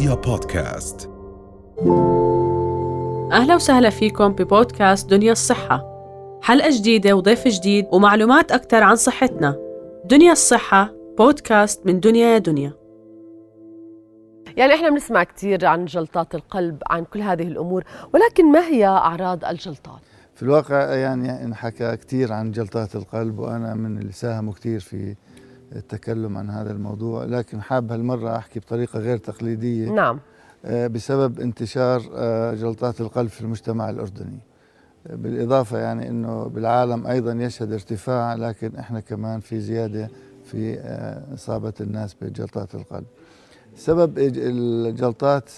رؤيا بودكاست. أهلا وسهلا فيكم ببودكاست دنيا الصحة. حلقة جديدة وضيف جديد ومعلومات أكثر عن صحتنا. دنيا الصحة بودكاست من دنيا يا دنيا. يعني إحنا بنسمع كثير عن جلطات القلب عن كل هذه الأمور ولكن ما هي أعراض الجلطات؟ في الواقع يعني انحكى كثير عن جلطات القلب وأنا من اللي ساهموا كثير في التكلم عن هذا الموضوع لكن حاب هالمرة أحكي بطريقة غير تقليدية. نعم. آه، بسبب انتشار آه، جلطات القلب في المجتمع الأردني. بالإضافة يعني إنه بالعالم أيضا يشهد ارتفاع لكن إحنا كمان في زيادة في آه، إصابة الناس بجلطات القلب. سبب الجلطات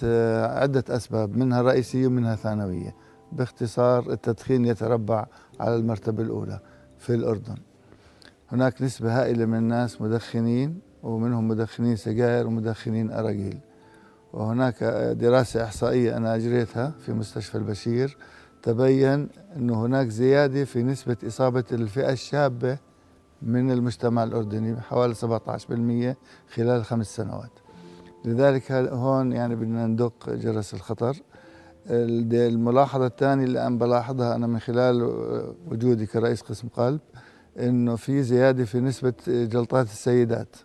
عدة أسباب منها رئيسية ومنها ثانوية. باختصار التدخين يتربع على المرتبة الأولى في الأردن. هناك نسبة هائلة من الناس مدخنين ومنهم مدخنين سجائر ومدخنين اراجيل وهناك دراسة إحصائية أنا أجريتها في مستشفى البشير تبين أنه هناك زيادة في نسبة إصابة الفئة الشابة من المجتمع الأردني حوالي 17% خلال خمس سنوات. لذلك هون يعني بدنا ندق جرس الخطر. الملاحظة الثانية اللي أنا بلاحظها أنا من خلال وجودي كرئيس قسم قلب أنه في زيادة في نسبة جلطات السيدات.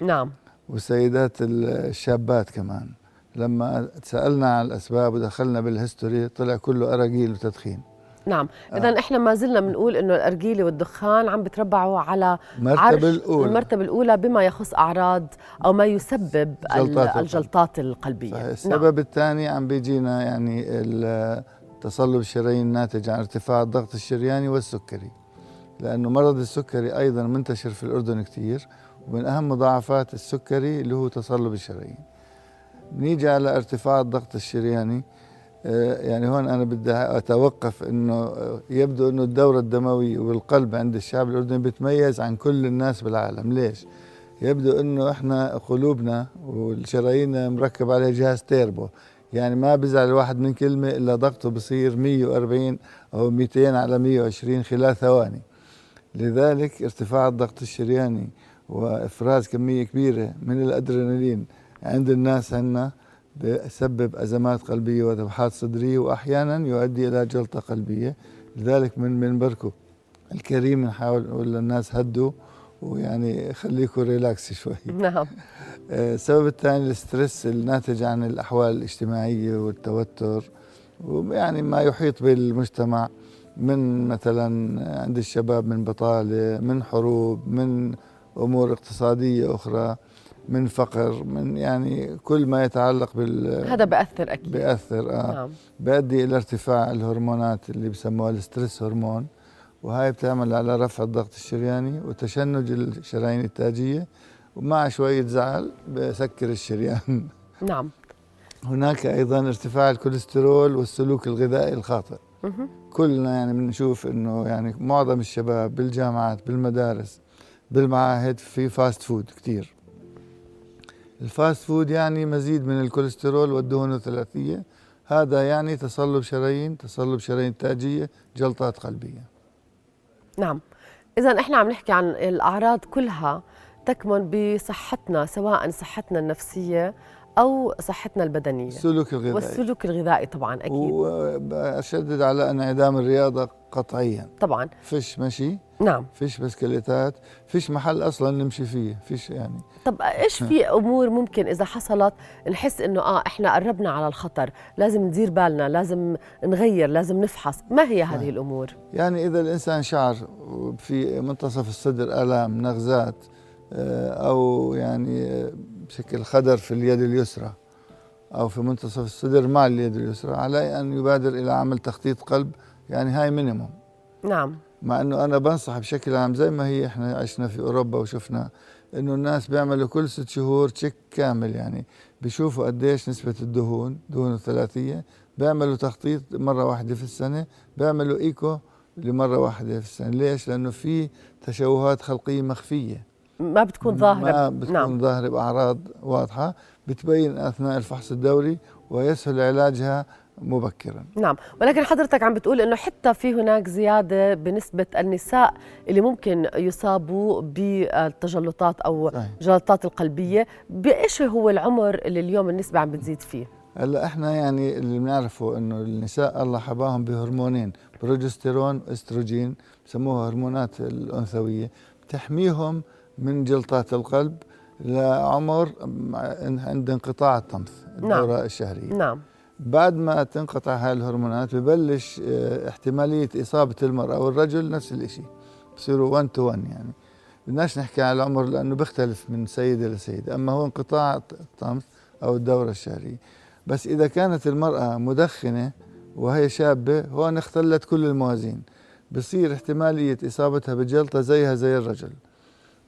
نعم. والسيدات الشابات كمان. لما سالنا عن الأسباب ودخلنا بالهيستوري طلع كله أراجيل وتدخين. نعم. اذا آه. إحنا ما زلنا بنقول إنه الأرجيلة والدخان عم بتربعوا على المرتبة الأولى. المرتبة الأولى بما يخص أعراض أو ما يسبب جلطات الجلطات القلبية. صحيح. السبب نعم. الثاني عم بيجينا يعني تصلب الشرايين الناتج عن ارتفاع الضغط الشرياني والسكري. لأنه مرض السكري أيضا منتشر في الأردن كثير ومن أهم مضاعفات السكري اللي هو تصلب الشرايين. نيجي على ارتفاع الضغط الشرياني آه، يعني هون أنا بدي أتوقف إنه آه، يبدو إنه الدورة الدموية والقلب عند الشعب الأردني بتميز عن كل الناس بالعالم. ليش؟ يبدو إنه إحنا قلوبنا والشرايين مركب عليها جهاز تيربو. يعني ما بزعل الواحد من كلمة إلا ضغطه بصير 140 أو 200 على 120 خلال ثواني. لذلك ارتفاع الضغط الشرياني وإفراز كمية كبيرة من الأدرينالين عند الناس عندنا بسبب أزمات قلبية وذبحات صدرية وأحيانا يؤدي إلى جلطة قلبية لذلك من منبركم الكريم نحاول نقول للناس هدوا ويعني خليكم relax شوي. نعم. آه، السبب الثاني ال stress الناتج عن الأحوال الاجتماعية والتوتر ويعني ما يحيط بالمجتمع. من مثلا عند الشباب من بطالة من حروب من أمور اقتصادية أخرى من فقر من يعني كل ما يتعلق بال هذا بأثر أكيد. بأثر آه. نعم. بيؤدي إلى ارتفاع الهرمونات اللي بسموها ال stress hormone وهاي بتعمل على رفع الضغط الشرياني وتشنج الشرايين التاجية ومع شوية زعل بسكر الشريان. نعم. هناك أيضا ارتفاع الكوليسترول والسلوك الغذائي الخاطئ. كلنا يعني بنشوف إنه يعني معظم الشباب بالجامعات بالمدارس بالمعاهد في fast food كثير ال fast food يعني مزيد من الكوليسترول والدهون الثلاثية. هذا يعني تصلب شرايين تصلب شرايين تاجية جلطات قلبية. نعم. إذا إحنا عم نحكي عن الأعراض كلها تكمن بصحتنا سواء صحتنا النفسية أو صحتنا البدنية. السلوك الغذائي. والسلوك الغذائي طبعا أكيد. وأشدد على انعدام الرياضة قطعيا. طبعا. فيش مشي. نعم. فيش بسكليتات. فيش محل أصلا نمشي فيه. فيش يعني. طب إيش في أمور ممكن إذا حصلت نحس إنه آه إحنا قربنا على الخطر لازم ندير بالنا لازم نغير لازم نفحص. ما هي هذه نعم. الأمور؟ يعني إذا الإنسان شعر في منتصف الصدر آلام نغزات آه، أو يعني بشكل خدر في اليد اليسرى أو في منتصف الصدر مع اليد اليسرى عليه أن يبادر إلى عمل تخطيط قلب يعني هاي minimum نعم. مع إنه أنا بنصح بشكل عام زي ما هي إحنا عشنا في أوروبا وشفنا إنه الناس بيعملوا كل ست شهور check كامل يعني بيشوفوا قديش نسبة الدهون دهون الثلاثية بيعملوا تخطيط مرة واحدة في السنة بيعملوا ايكو لمرة واحدة في السنة. ليش؟ لأنه في تشوهات خلقية مخفية. ما بتكون ظاهرة ما بتكون نعم. ظاهرة بأعراض واضحة بتبين أثناء الفحص الدوري ويسهل علاجها مبكرا نعم ولكن حضرتك عم بتقول إنه حتى في هناك زيادة بنسبة النساء اللي ممكن يصابوا بالتجلطات أو صحيح. جلطات القلبية بإيش هو العمر اللي اليوم النسبة عم بتزيد فيه هلأ إحنا يعني اللي بنعرفه إنه النساء الله حباهم بهرمونين بروجستيرون واستروجين بسموها هرمونات الأنثوية بتحميهم من جلطات القلب لعمر عند انقطاع الطمث نعم. الدورة نعم. الشهرية. نعم. بعد ما تنقطع هاي الهرمونات ببلش آه، احتمالية إصابة المرأة والرجل نفس الشيء بصيروا 1 تو 1 يعني. بدناش نحكي على العمر لأنه بيختلف من سيدة لسيدة أما هو انقطاع الطمث أو الدورة الشهرية. بس إذا كانت المرأة مدخنة وهي شابة هون اختلت كل الموازين. بصير احتمالية إصابتها بجلطة زيها زي الرجل.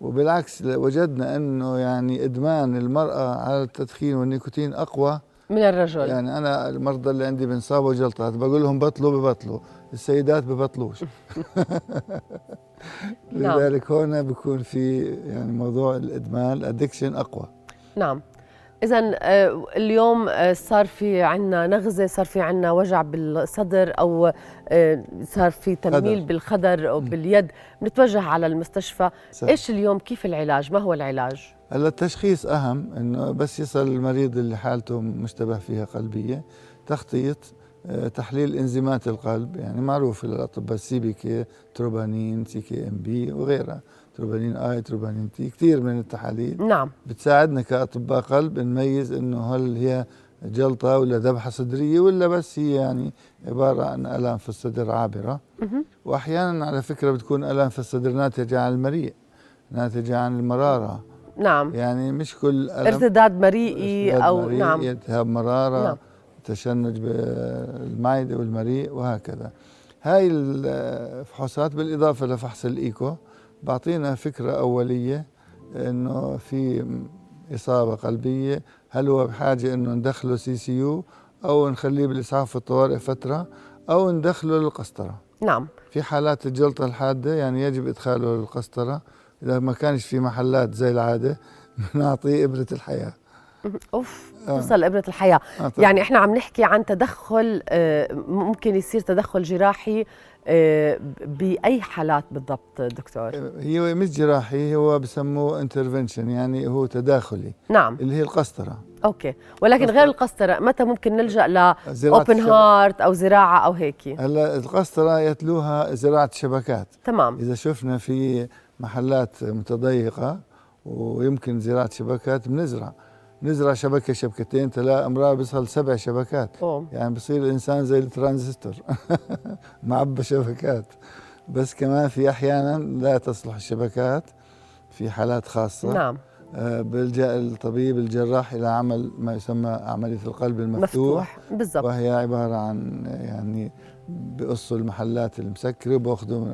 وبالعكس وجدنا أنه يعني إدمان المرأة على التدخين والنيكوتين أقوى. من الرجل. يعني أنا المرضى اللي عندي بنصابوا جلطات بقول لهم بطلوا ببطلوا السيدات ببطلوش. نعم. لذلك هون بيكون في يعني موضوع الإدمان الأدكشن أقوى. نعم. اذا آه، اليوم آه، صار في عندنا نغزة صار في عندنا وجع بالصدر أو آه، صار في تنميل خدر. بالخدر أو باليد. بنتوجه على المستشفى. صح. إيش اليوم؟ كيف العلاج؟ ما هو العلاج؟ هلا التشخيص أهم إنه بس يصل المريض اللي حالته مشتبه فيها قلبية تخطيط تحليل إنزيمات القلب يعني معروف الاطباء السي بي كي تروبانين سي كي إم بي وغيرها troponin I troponin T كثير من التحاليل نعم. بتساعدنا كأطباء قلب نميز إنه هل هي جلطة ولا ذبحة صدرية ولا بس هي يعني عبارة عن ألام في الصدر عابرة. واحيانا على فكرة بتكون ألام في الصدر ناتجة عن المريء ناتجة عن المرارة. نعم. يعني مش كل ألم ارتداد مريئي ارتداد أو مريء نعم. التهاب مرارة. نعم. تشنج بالمعدة والمريء وهكذا. هاي الفحوصات بالإضافة لفحص الإيكو بعطينا فكرة أولية إنه في إصابة قلبية. هل هو بحاجة إنه ندخله CCU أو نخليه بالإسعاف الطوارئ فترة أو ندخله للقسطرة؟ نعم. في حالات الجلطة الحادة يعني يجب إدخاله للقسطرة. إذا ما كانش في محلات زي العادة بنعطيه إبرة الحياة. أوف آه. توصل ابره الحياة. آه يعني إحنا عم نحكي عن تدخل آه، ممكن يصير تدخل جراحي آه، بأي حالات بالضبط دكتور؟ هي مش جراحي هو بسموه intervention يعني هو تداخلي. نعم. اللي هي القسطرة. okay. ولكن غير القسطرة متى ممكن نلجأ ل open heart أو زراعة أو هيك؟ هلا القسطرة يتلوها زراعة شبكات تمام. إذا شفنا في محلات متضيقة ويمكن زراعة شبكات بنزرع. نزرع شبكة شبكتين ثلاث أمرار بيصل سبع شبكات. أوه. يعني بصير الإنسان زي الترانزستور. معبى شبكات. بس كمان في أحيانا لا تصلح الشبكات في حالات خاصة. نعم. آه، بيلجا الطبيب الجراح إلى عمل ما يسمى عملية القلب المفتوح. مفتوح بالضبط. وهي عبارة عن يعني بقصوا المحلات المسكرة وباخذوا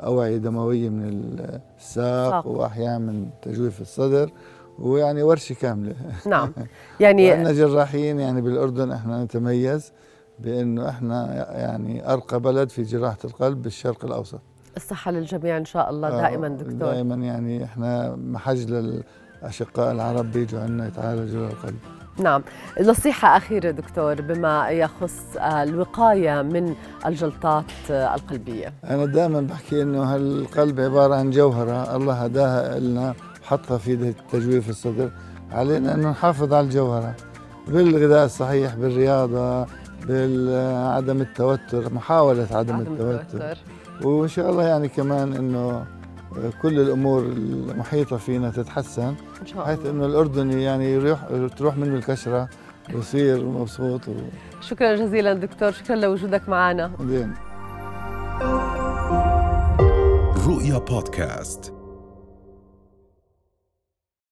أوعية دموية من الساق وأحيانا من تجويف الصدر. ويعني ورشة كاملة. نعم. يعني عندنا جراحين يعني بالأردن إحنا نتميز بإنه إحنا يعني أرقى بلد في جراحة القلب بالشرق الأوسط. الصحة للجميع إن شاء الله. آه، دائما دكتور. دائما يعني إحنا محج للاشقاء العرب بيجوا عندنا يتعالجوا القلب. نعم. نصيحة أخيرة دكتور بما يخص الوقاية من الجلطات القلبية. أنا دائما بحكي أنه القلب عبارة عن جوهرة. الله هداها لنا حطها في تجويف الصدر علينا إنه نحافظ على الجوهرة. بالغذاء الصحيح بالرياضة بعدم التوتر محاولة عدم, عدم التوتر. التوتر. وإن شاء الله يعني كمان إنه كل الأمور المحيطة فينا تتحسن إن شاء الله. حيث إنه الاردني يعني يروح تروح منه الكشرة ويصير مبسوط و... شكرا جزيلا دكتور شكرا لوجودك معنا. زين. رؤيا بودكاست.